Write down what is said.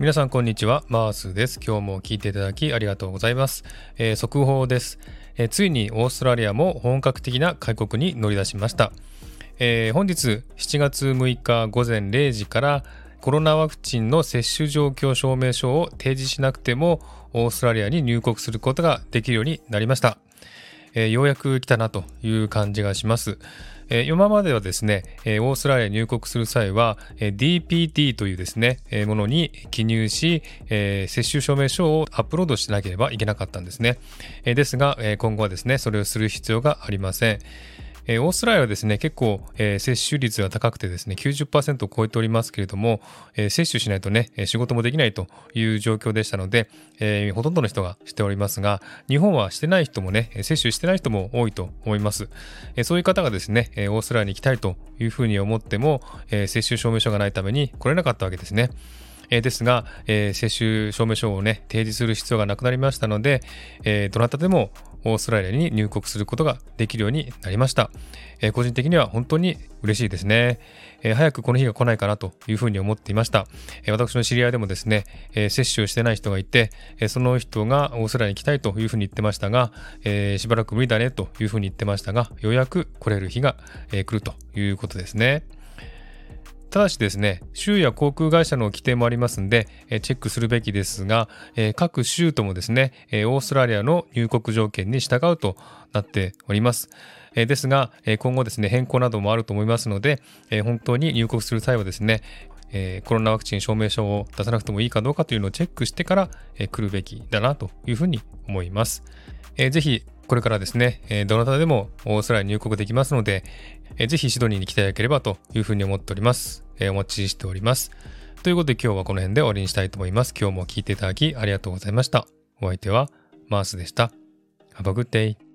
皆さんこんにちは、マースです。今日も聞いていただきありがとうございます。えー、速報です、えー、ついにオーストラリアも本格的な開国に乗り出しました。えー、本日7月6日午前0時からコロナワクチンの接種状況証明書を提示しなくてもオーストラリアに入国することができるようになりました。えー、ようやく来たなという感じがします。えー、今まではですね、えー、オーストラリアに入国する際は、えー、DPT というですね、えー、ものに記入し、えー、接種証明書をアップロードしなければいけなかったんですね。えー、ですが、えー、今後はですね、それをする必要がありません。えー、オーストラリアはですね、結構、えー、接種率が高くてですね、90%を超えておりますけれども、えー、接種しないとね、仕事もできないという状況でしたので、え、ほとんどの人がしておりますが、日本はしてない人もね、接種してない人も多いと思います。え、そういう方がですね、オーストラリアに行きたいというふうに思っても、え、接種証明書がないために来れなかったわけですね。えですが、えー接種証明書をね、提示する必要がなくなりましたので、えどなたでもオーストラリアに入国することができるようになりました。え個人的には本当に嬉しいですね、え早くこの日が来ないかなというふうに思っていました。え私の知り合いでもですね、え接種をしてない人がいて、えその人がオーストラリアに行きたいというふうに言ってましたが、えしばらく無理だねというふうに言ってましたが、ようやく来れる日が、え来るということですね。ただしですね、州や航空会社の規定もありますんで、えチェックするべきですが、え各州ともですね、えオーストラリアの入国条件に従うとなっております。えですが、え今後ですね、変更などもあると思いますので、え本当に入国する際はですね、えコロナワクチン証明書を出さなくてもいいかどうかというのをチェックしてから、え来るべきだなというふうに思います。えー、ぜひ、これからですね、えどなたでもオーストラリアに入国できますので、えぜひシドニーに来ていただければというふうに思っております。えお待ちしております。ということで今日はこの辺で終わりにしたいと思います。今日も聞いていただきありがとうございました。お相手はマースでした。Have a good day.